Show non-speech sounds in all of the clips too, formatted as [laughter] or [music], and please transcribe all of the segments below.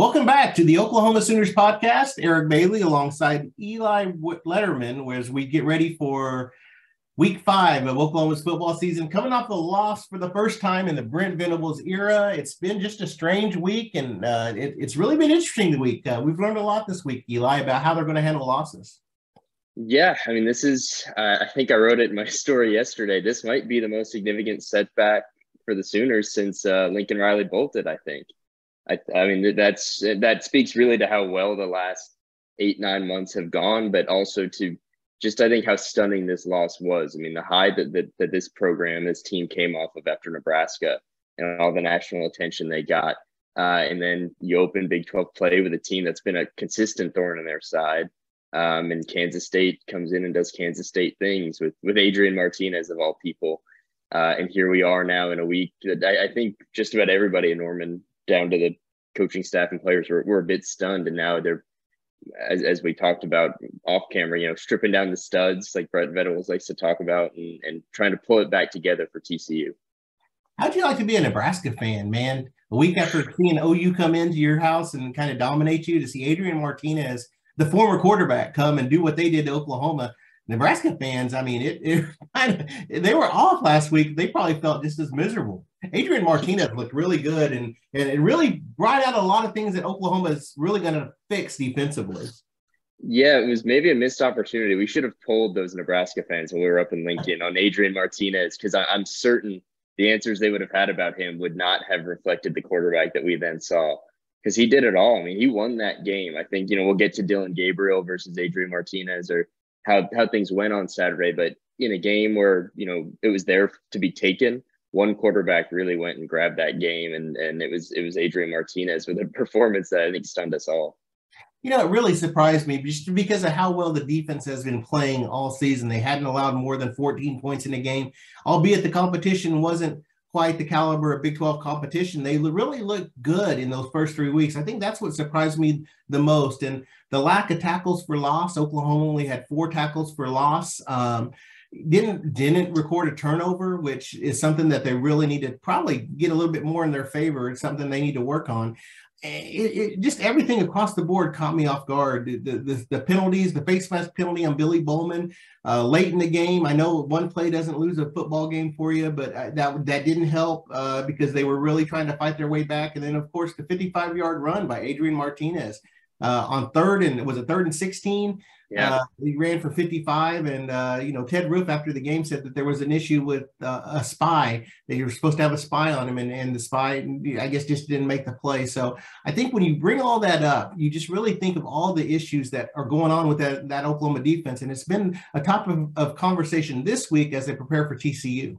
Welcome back to the Oklahoma Sooners podcast. Eric Bailey alongside Eli Letterman, as we get ready for week five of Oklahoma's football season, coming off a loss for the first time in the Brent Venables era. It's been just a strange week, and uh, it, it's really been interesting the week. Uh, we've learned a lot this week, Eli, about how they're going to handle losses. Yeah, I mean, this is, uh, I think I wrote it in my [laughs] story yesterday. This might be the most significant setback for the Sooners since uh, Lincoln Riley bolted, I think. I, I mean, that's that speaks really to how well the last eight nine months have gone, but also to just I think how stunning this loss was. I mean, the high that that, that this program, this team came off of after Nebraska and all the national attention they got. Uh, and then you open Big 12 play with a team that's been a consistent thorn in their side. Um, and Kansas State comes in and does Kansas State things with with Adrian Martinez of all people. Uh, and here we are now in a week that I, I, think just about everybody in Norman down to the coaching staff and players were, were a bit stunned. And now they're, as, as we talked about off camera, you know, stripping down the studs like Brent Venables likes to talk about and, and trying to pull it back together for TCU. How'd you like to be a Nebraska fan, man? A week after seeing OU come into your house and kind of dominate you, to see Adrian Martinez, the former quarterback, come and do what they did to Oklahoma. Nebraska fans, I mean, it, it [laughs] they were off last week. They probably felt just as miserable. Adrian Martinez looked really good and, and it really brought out a lot of things that Oklahoma is really going to fix defensively. Yeah, it was maybe a missed opportunity. We should have polled those Nebraska fans when we were up in Lincoln on Adrian Martinez because I'm certain the answers they would have had about him would not have reflected the quarterback that we then saw because he did it all. I mean, he won that game. I think, you know, we'll get to Dillon Gabriel versus Adrian Martinez or how, how things went on Saturday, but in a game where, you know, it was there to be taken one quarterback really went and grabbed that game, and and it was it was Adrian Martinez with a [laughs] performance that I think stunned us all. You know, it really surprised me just because of how well the defense has been playing all season. They hadn't allowed more than 14 points in a game, albeit the competition wasn't quite the caliber of Big 12 competition. They really looked good in those first three weeks. I think that's what surprised me the most. And the lack of tackles for loss, Oklahoma only had four tackles for loss. Um, didn't didn't record a turnover, which is something that they really need to probably get a little bit more in their favor. It's something they need to work on. It, it, just everything across the board caught me off guard. The, the, the penalties, the face mask penalty on Billy Bowman uh, late in the game. I know one play doesn't lose a football game for you, but uh, that that didn't help uh, because they were really trying to fight their way back. And then, of course, the 55 yard run by Adrian Martinez uh, on third and was it third and 16? Yeah. Uh, he ran for 55, and uh, you know Ted Roof after the game said that there was an issue with uh, a spy that you were supposed to have a spy on him, and, and the spy I guess just didn't make the play. So I think when you bring all that up, you just really think of all the issues that are going on with that that Oklahoma defense, and it's been a topic of, of conversation this week as they prepare for TCU.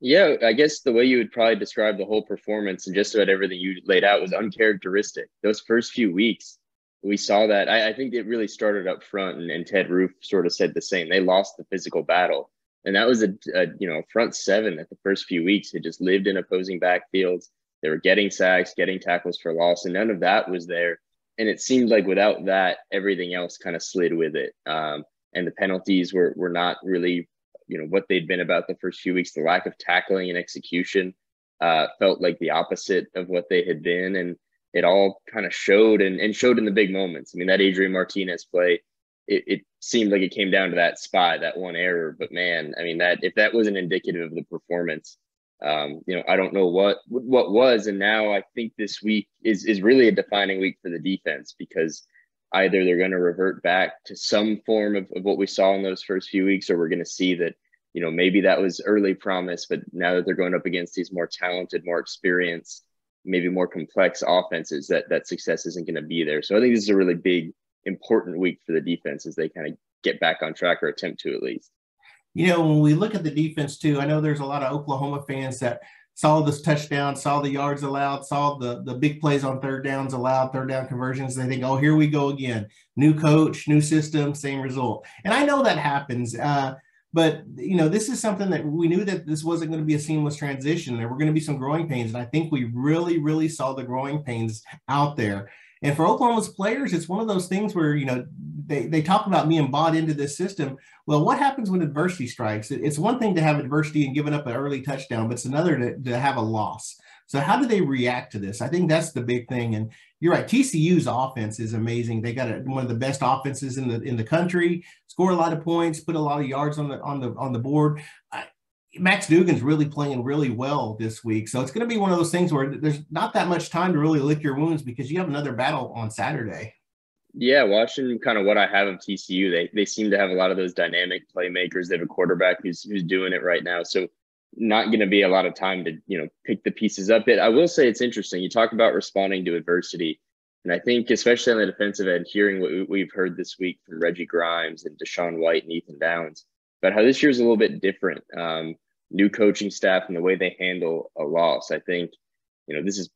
Yeah, I guess the way you would probably describe the whole performance and just about everything you laid out was uncharacteristic. Those first few weeks, we saw that. I, I, think it really started up front, and, and, Ted Roof sort of said the same. They lost the physical battle, and that was a, a you know front seven that the first few weeks had just lived in opposing backfields. They were getting sacks, getting tackles for loss, and none of that was there. And it seemed like without that, everything else kind of slid with it. Um, and the penalties were were not really you know what they'd been about the first few weeks. The lack of tackling and execution uh, felt like the opposite of what they had been, and it all kind of showed and, and showed in the big moments. I mean, that Adrian Martinez play, it, it seemed like it came down to that spy, that one error. But man, I mean, that if that wasn't indicative of the performance, um, you know, I don't know what what was. And now I think this week is is really a defining week for the defense because either they're going to revert back to some form of, of what we saw in those first few weeks, or we're going to see that you know maybe that was early promise, but now that they're going up against these more talented, more experienced maybe more complex offenses that that success isn't going to be there. So I think this is a really big, important week for the defense as they kind of get back on track or attempt to at least. You know, when we look at the defense too, I know there's a lot of Oklahoma fans that saw this touchdown, saw the yards allowed, saw the the big plays on third downs allowed, third down conversions. They think, oh, here we go again. New coach, new system, same result. And I know that happens. Uh, but you know, this is something that we knew that this wasn't going to be a seamless transition. There were going to be some growing pains, and I think we really, really saw the growing pains out there. And for Oklahoma's players, it's one of those things where you know they, they talk about being bought into this system. Well, what happens when adversity strikes? It's one thing to have adversity and giving up an early touchdown, but it's another to, to have a loss. So how do they react to this? I think that's the big thing. And you're right. TCU's offense is amazing. They got a, one of the best offenses in the in the country. Score a lot of points, put a lot of yards on the on the on the board. Max Duggan's really playing really well this week. So it's going to be one of those things where there's not that much time to really lick your wounds because you have another battle on Saturday. Yeah, watching kind of what I have of TCU, they they seem to have a lot of those dynamic playmakers. They have a quarterback who's who's doing it right now. So not going to be a lot of time to you know pick the pieces up. It I will say it's interesting. You talk about responding to adversity, and I think especially on the defensive end, hearing what we've heard this week from Reggie Grimes and DaShaun White and Ethan Downs about how this year is a little bit different. Um, new coaching staff and the way they handle a loss. I think you know this is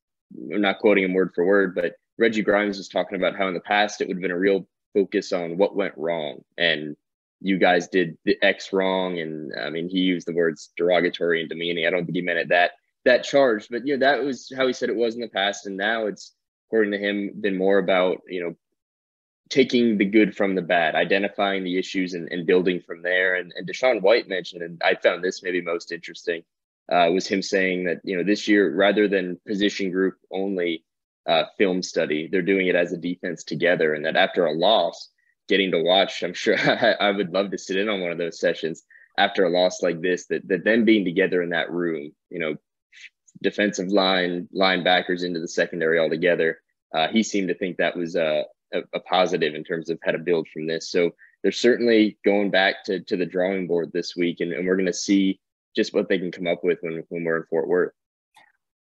I'm not quoting him word for word, but Reggie Grimes was talking about how in the past it would have been a real focus on what went wrong and you guys did the X wrong. And I mean, he used the words derogatory and demeaning. I don't think he meant it that that charge, but you know, that was how he said it was in the past. And now it's according to him been more about, you know, taking the good from the bad, identifying the issues and, and building from there. And, and DaShaun White mentioned, and I found this maybe most interesting, uh, was him saying that, you know, this year, rather than position group only uh, film study, they're doing it as a defense together. And that after a loss, getting to watch. I'm sure I, [laughs] I would love to sit in on one of those sessions after a loss like this. That that them being together in that room, you know, defensive line linebackers into the secondary all together. Uh, he seemed to think that was a, a, a positive in terms of how to build from this. So they're certainly going back to to the drawing board this week, and, and we're going to see just what they can come up with when when we're in Fort Worth.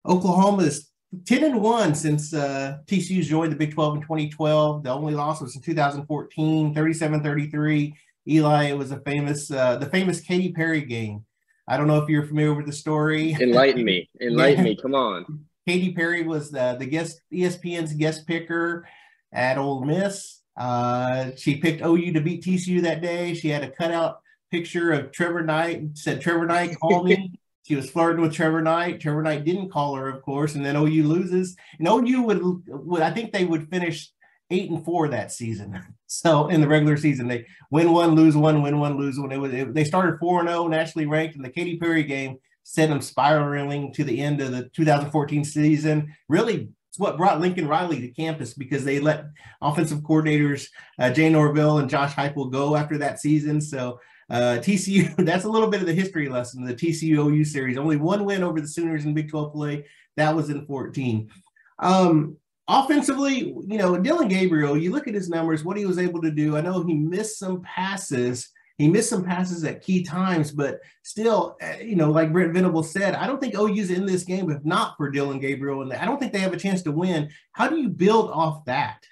Oklahoma is 10 and 1 since uh, TCU joined the Big 12 in 2012. The only loss was in 2014, 37 33. Eli, it was a famous, uh, the famous Katy Perry game. I don't know if you're familiar with the story. Enlighten me. [laughs] Enlighten me. Come on. Katy Perry was the, the guest, ESPN's guest picker at Ole Miss. Uh, she picked OU to beat TCU that day. She had a cutout picture of Trevor Knight, said, Trevor Knight, call me. [laughs] She was flirting with Trevor Knight. Trevor Knight didn't call her, of course, and then OU loses. And OU would, would I think they would finish eight and four that season. [laughs] So in the regular season, they win one, lose one, win one, lose one. It was it, they started four and zero, oh, nationally ranked, and the Katy Perry game sent them spiraling to the end of the 2014 season. Really, it's what brought Lincoln Riley to campus because they let offensive coordinators uh, Jay Norvell and Josh Heupel go after that season. So uh, TCU, [laughs] that's a little bit of the history lesson, the TCU OU series. Only one win over the Sooners in Big 12 play. That was in 14. Um, offensively, you know, Dillon Gabriel, you look at his numbers, what he was able to do. I know he missed some passes. He missed some passes at key times, but still, uh, you know, like Brent Venable said, I don't think OU's in this game if not for Dillon Gabriel, and I don't think they have a chance to win. How do you build off that?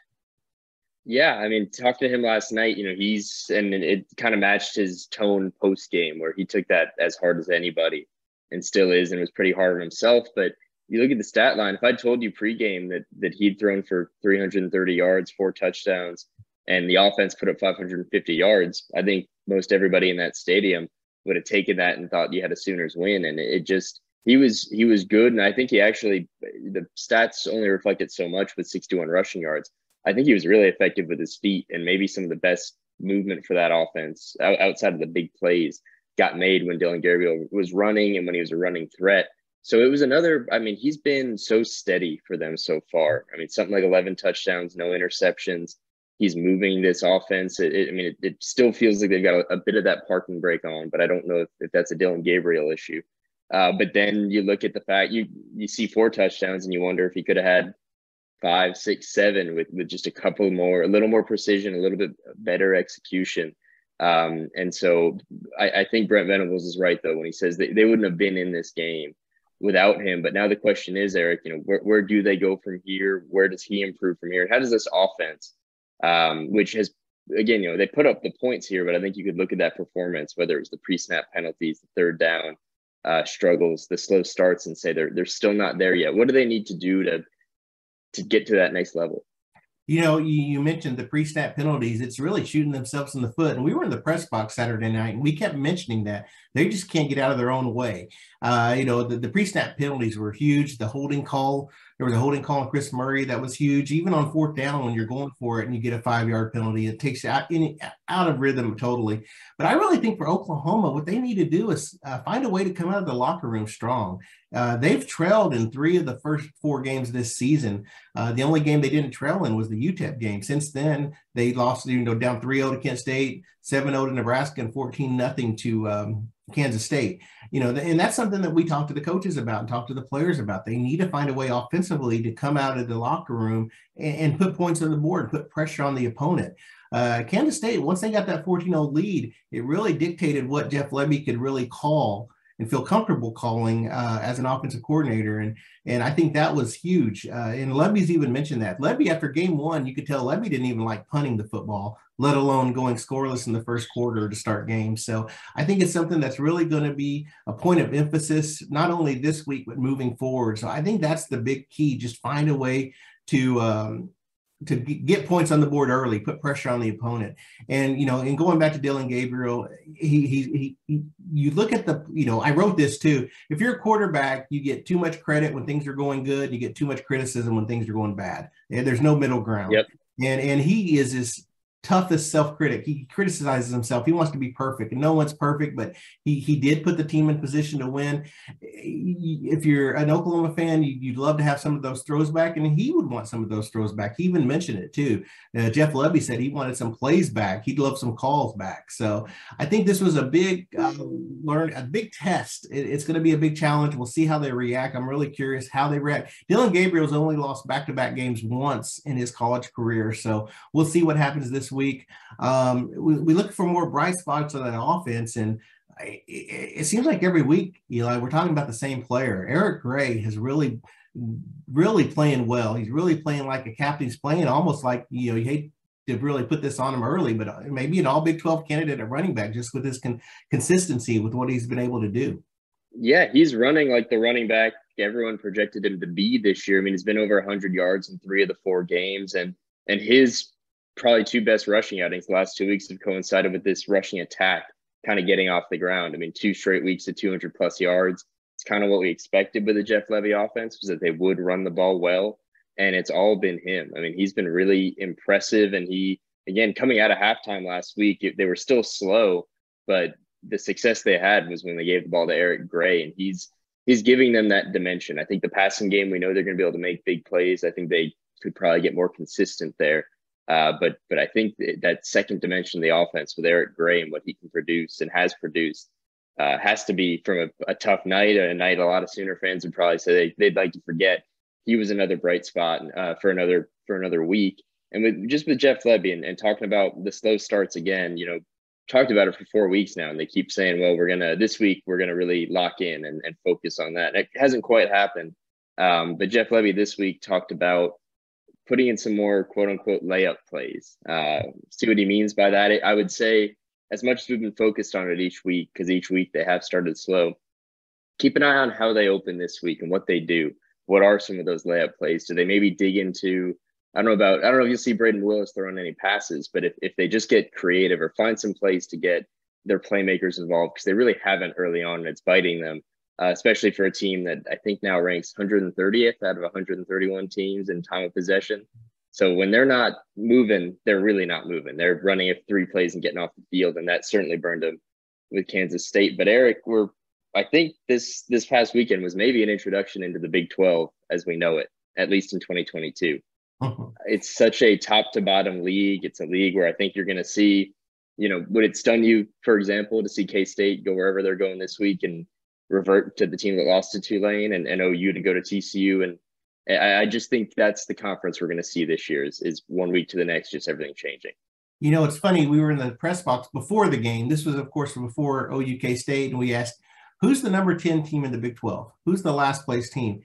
Yeah, I mean, talked to him last night. You know, he's and it kind of matched his tone post game, where he took that as hard as anybody, and still is, and was pretty hard on himself. But you look at the stat line. If I told you pregame that that he'd thrown for 330 yards, four touchdowns, and the offense put up 550 yards, I think most everybody in that stadium would have taken that and thought you had a Sooners win. And it just he was he was good, and I think he actually the stats only reflected so much with 61 rushing yards I think he was really effective with his feet and maybe some of the best movement for that offense outside of the big plays got made when Dillon Gabriel was running and when he was a running threat. So it was another, I mean, he's been so steady for them so far. I mean, something like 11 touchdowns, no interceptions. He's moving this offense. It, it, I mean, it, it, still feels like they've got a, a, bit of that parking brake on, but I don't know if, if that's a Dillon Gabriel issue. Uh, but then you look at the fact you you see four touchdowns and you wonder if he could have had five, six, seven with with just a couple more, a little more precision, a little bit better execution. Um, and so I, I, think Brent Venables is right though when he says they, they wouldn't have been in this game without him. But now the question is, Eric, you know, where, where do they go from here? Where does he improve from here? How does this offense, um, which has again, you know, they put up the points here, but I think you could look at that performance, whether it was the pre-snap penalties, the third down uh, struggles, the slow starts, and say they're they're still not there yet. What do they need to do to to get to that next level. You know, you, you mentioned the pre-snap penalties. It's really shooting themselves in the foot. And we were in the press box Saturday night, and we kept mentioning that They just can't get out of their own way. Uh, you know, the, the pre-snap penalties were huge. The holding call, there was a holding call on Chris Murray that was huge. Even on fourth down, when you're going for it and you get a five-yard penalty, it takes you out, in, out of rhythm totally. But I really think for Oklahoma, what they need to do is uh, find a way to come out of the locker room strong. Uh, they've trailed in three of the first four games this season. Uh, the only game they didn't trail in was the UTEP game. Since then, they lost, you know, down 3-0 to Kent State, 7-0 to Nebraska, and 14 nothing to um, Kansas State. You know, and that's something that we talk to the coaches about and talk to the players about. They need to find a way offensively to come out of the locker room and, and put points on the board, put pressure on the opponent. Uh, Kansas State, once they got that 14 0 lead, it really dictated what Jeff Lebby could really call and feel comfortable calling uh, as an offensive coordinator. And and I think that was huge. Uh, and Lebby's even mentioned that. Lebby, after game one, you could tell Lebby didn't even like punting the football, let alone going scoreless in the first quarter to start games. So I think it's something that's really going to be a point of emphasis, not only this week, but moving forward. So I think that's the big key. Just find a way to um, to get points on the board early, put pressure on the opponent. And you know, and going back to Dillon Gabriel, he, he he you look at the you know, I wrote this too. If you're a quarterback, you get too much credit when things are going good, you get too much criticism when things are going bad. And there's no middle ground. Yep. And and he is this toughest self-critic. He criticizes himself. He wants to be perfect, and no one's perfect, but he he did put the team in position to win. If you're an Oklahoma fan, you'd love to have some of those throws back, and he would want some of those throws back. He even mentioned it too. Uh, Jeff Lebby said he wanted some plays back. He'd love some calls back. So I think this was a big uh, learn, a big test. It, it's going to be a big challenge. We'll see how they react. I'm really curious how they react. Dillon Gabriel's only lost back-to-back games once in his college career, so we'll see what happens this week. Um, we, we look for more bright spots on that offense, and it, it, seems like every week, Eli, we're talking about the same player. Eric Gray has really, really playing well. He's really playing like a captain's playing almost like you know you hate to really put this on him early, but uh, maybe an All Big Twelve candidate at running back just with his con- consistency with what he's been able to do. Yeah, he's running like the running back everyone projected him to be this year. I mean, he's been over 100 yards in three of the four games, and and his probably two best rushing outings the last two weeks have coincided with this rushing attack kind of getting off the ground. I mean, two straight weeks of 200 plus yards. It's kind of what we expected with the Jeff Lebby offense was that they would run the ball well, and it's all been him. I mean, he's been really impressive, and he again coming out of halftime last week, they were still slow, but the success they had was when they gave the ball to Eric Gray, and he's he's giving them that dimension. I think the passing game, we know they're going to be able to make big plays. I think they could probably get more consistent there. Uh, but but I think that second dimension of the offense with Eric Gray and what he can produce and has produced uh, has to be from a, a, tough night, a night a lot of Sooner fans would probably say they, would like to forget. He was another bright spot uh, for another for another week. And with just with Jeff Lebby and, and talking about the slow starts again, you know, talked about it for four weeks now, and they keep saying, well, we're gonna this week we're gonna really lock in and, and focus on that. And it hasn't quite happened. Um, but Jeff Lebby this week talked about putting in some more quote unquote layup plays. Uh, see what he means by that. I would say, as much as we've been focused on it each week, because each week they have started slow, keep an eye on how they open this week and what they do. What are some of those layup plays? Do they maybe dig into? I don't know about. I don't know if you'll see Brayden Willis throwing any passes, but if, if they just get creative or find some plays to get their playmakers involved, because they really haven't early on, and it's biting them uh, especially for a team that I think now ranks 130th out of 131 teams in time of possession. So when they're not moving, they're really not moving. They're running a three plays and getting off the field, and that certainly burned them with Kansas State. But Eric, we're I think this this past weekend was maybe an introduction into the Big 12 as we know it, at least in 2022. Uh-huh. [laughs] It's such a top to bottom league. It's a league where I think you're going to see, you know, would it stun you, for example, to see K State go wherever they're going this week and revert to the team that lost to Tulane and, and OU to go to TCU. And I, I just think that's the conference we're going to see this year is, is one week to the next, just everything changing. You know, it's funny. We were in the press box before the game. This was, of course, before OUK State, and we asked, "Who's the number ten team in the Big Twelve? Who's the last place team?"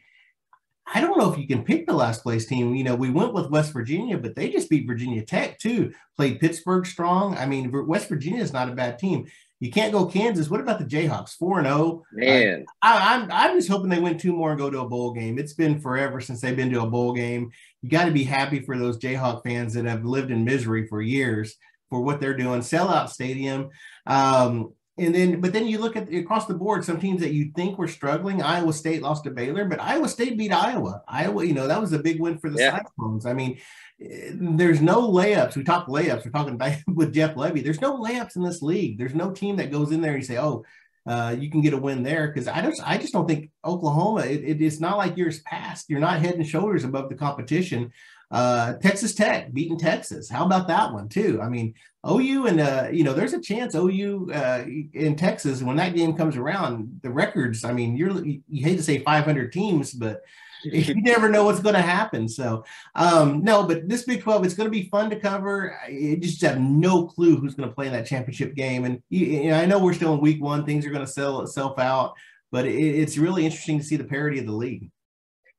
I don't know if you can pick the last place team. You know, we went with West Virginia, but they just beat Virginia Tech too. Played Pittsburgh strong. I mean, West Virginia is not a bad team. You can't go Kansas. What about the Jayhawks? Four and zero. Oh? Man, I, I'm I'm just hoping they win two more and go to a bowl game. It's been forever since they've been to a bowl game. You got to be happy for those Jayhawk fans that have lived in misery for years for what they're doing. Sellout stadium. Um, and then, but then you look at across the board, some teams that you think were struggling. Iowa State lost to Baylor, but Iowa State beat Iowa. Iowa, you know, that was a big win for the yeah. Cyclones. I mean, eh, there's no layups. We talk layups. We're talking [laughs] with Jeff Lebby There's no layups in this league. There's no team that goes in there and you say, oh, uh, you can get a win there because I just I just don't think Oklahoma. It, it, it's not like years past. You're not head and shoulders above the competition. Uh, Texas Tech beating Texas. How about that one too? I mean, OU and uh, you know, there's a chance OU uh, in Texas when that game comes around. The records. I mean, you're you hate to say 500 teams, but [laughs] you never know what's going to happen. So, um, no, but this Big 12, it's going to be fun to cover. I just have no clue who's going to play in that championship game. And you know, I know we're still in week one, things are going to sell itself out, but it, it's really interesting to see the parity of the league.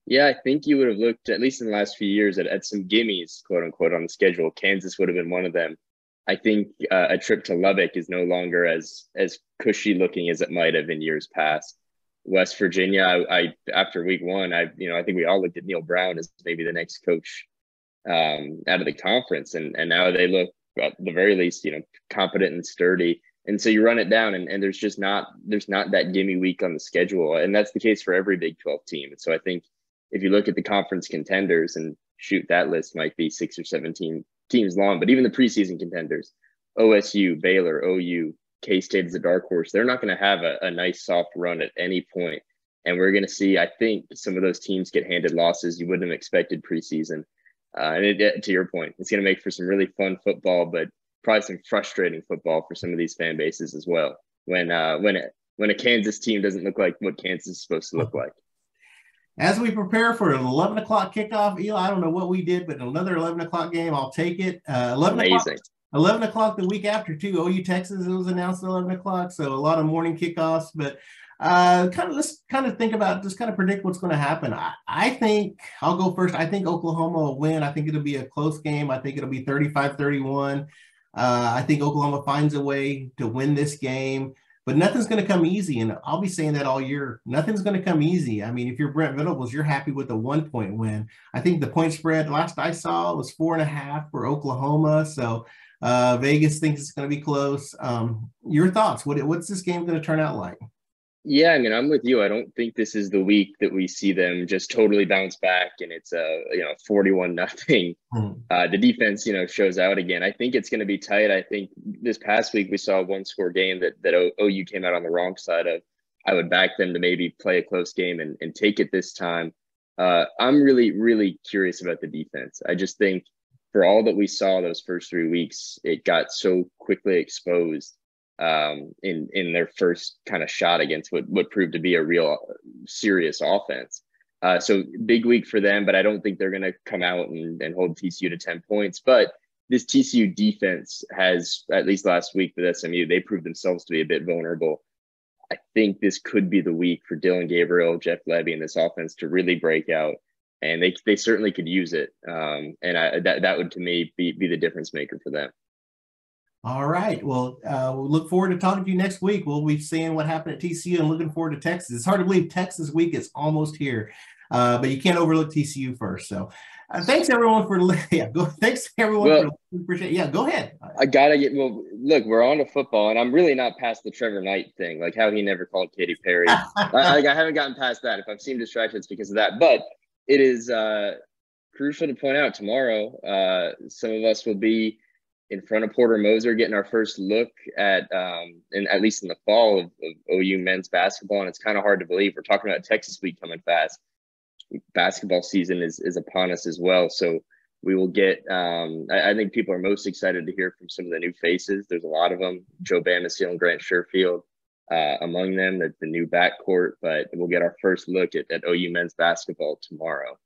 Yeah, I think you would have looked, at least in the last few years, at, at some gimmies, quote unquote, on the schedule. Kansas would have been one of them. I think uh, a trip to Lubbock is no longer as as cushy looking as it might have in years past. West Virginia, I, I, after week one, I you know I think we all looked at Neal Brown as maybe the next coach um, out of the conference, and and now they look at the very least you know competent and sturdy. And so you run it down, and, and there's just not there's not that gimme week on the schedule, and that's the case for every Big Twelve team. And so I think if you look at the conference contenders and shoot that list might be six or seventeen teams long, but even the preseason contenders, OSU, Baylor, OU, K State is a dark horse. They're not going to have a, a nice soft run at any point. And we're going to see, I think, some of those teams get handed losses you wouldn't have expected preseason. Uh, and it, to your point, it's going to make for some really fun football, but probably some frustrating football for some of these fan bases as well. When uh, when it, when a Kansas team doesn't look like what Kansas is supposed to look like. As we prepare for an 11 o'clock kickoff, Eli, I don't know what we did, but another 11 o'clock game, I'll take it. Uh, 11 Amazing. o'clock 11 o'clock the week after too. OU Texas it was announced at 11 o'clock, so a lot of morning kickoffs. But uh, kind of let's kind of think about just kind of predict what's going to happen. I, I think I'll go first. I think Oklahoma will win. I think it'll be a close game. I think it'll be 35-31. Uh, I think Oklahoma finds a way to win this game, but nothing's going to come easy. And I'll be saying that all year. Nothing's going to come easy. I mean, if you're Brent Venables, you're happy with a one point win. I think the point spread last I saw was four and a half for Oklahoma. So uh, Vegas thinks it's going to be close. Um, your thoughts? What, what's this game going to turn out like? Yeah, I mean, I'm with you. I don't think this is the week that we see them just totally bounce back and it's a you know 41 [laughs] nothing. Hmm. Uh, the defense, you know, shows out again. I think it's going to be tight. I think this past week we saw a one score game that that OU came out on the wrong side of. I would back them to maybe play a close game and, and take it this time. Uh, I'm really really curious about the defense. I just think for all that we saw those first three weeks, it got so quickly exposed um, in in their first kind of shot against what what proved to be a real serious offense. Uh, so big week for them, but I don't think they're going to come out and, and hold TCU to ten points. But this TCU defense has, at least last week with SMU, they proved themselves to be a bit vulnerable. I think this could be the week for Dillon Gabriel, Jeff Lebby, and this offense to really break out and they they certainly could use it. Um, and I, that that would to me be be the difference maker for them. All right. Well, uh, we'll look forward to talking to you next week. We'll be seeing what happened at TCU and looking forward to Texas. It's hard to believe Texas week is almost here, uh, but you can't overlook TCU first. So, uh, thanks everyone for [laughs] yeah. Go. Thanks everyone well, for appreciate. Yeah, go ahead. I gotta get well. Look, we're on to football, and I'm really not past the Trevor Knight thing, like how he never called Katy Perry. [laughs] I, I haven't gotten past that. If I've seen distractions because of that, but it is uh, crucial to point out tomorrow, uh, some of us will be in front of Porter Moser getting our first look at, um, and at least in the fall of, of OU men's basketball. And it's kind of hard to believe we're talking about Texas week coming fast. Basketball season is, is upon us as well. So we will get, um, I, I, think people are most excited to hear from some of the new faces. There's a lot of them, Joe Bamisile and Grant Sherfield uh, among them, the, the new backcourt. But we'll get our first look at, at OU men's basketball tomorrow.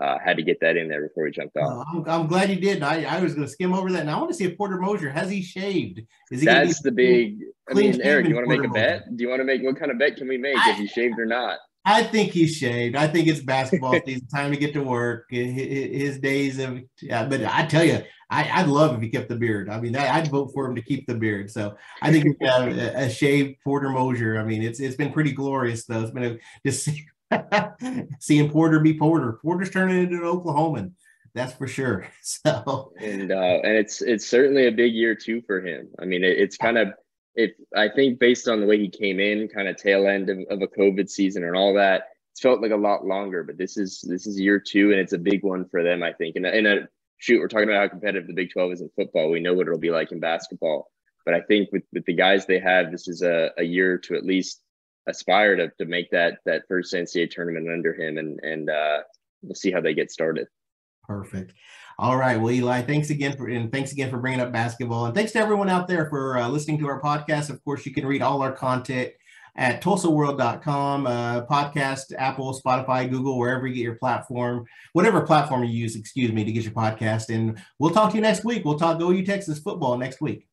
Uh, had to get that in there before we jumped off. Uh, I'm, I'm, glad you did. I, I was going to skim over that. And I want to see if Porter Moser has he shaved. Is he That's the big. I mean, Eric, do you want to make a bet? Do you want to make what kind of bet can we make I, if he shaved or not? I think he's shaved. I think it's basketball [laughs] season, time to get to work. His days of, yeah, but I tell you, I, would love if he kept the beard. I mean, I, would vote for him to keep the beard. So I think a, a, shaved Porter Moser. I mean, it's it's been pretty glorious though. It's been a, just [laughs] seeing Porter be Porter. Porter's turning into an Oklahoman. That's for sure. [laughs] So and uh, and it's it's certainly a big year too for him. I mean, it, it's kind of if I think based on the way he came in, kind of tail end of, of a COVID season and all that, it's felt like a lot longer. But this is this is year two, and it's a big one for them, I think. And in a shoot, we're talking about how competitive the Big Twelve is in football. We know what it'll be like in basketball. But I think with, with the guys they have, this is a, a year to at least aspire to, to make that that first NCAA tournament under him, and and uh, we'll see how they get started. Perfect. All right. Well, Eli, thanks again for and thanks again for bringing up basketball, and thanks to everyone out there for uh, listening to our podcast. Of course, you can read all our content at tulsaworld.com, uh, podcast, Apple, Spotify, Google, wherever you get your platform, whatever platform you use, excuse me, to get your podcast. And we'll talk to you next week. We'll talk OU Texas football next week.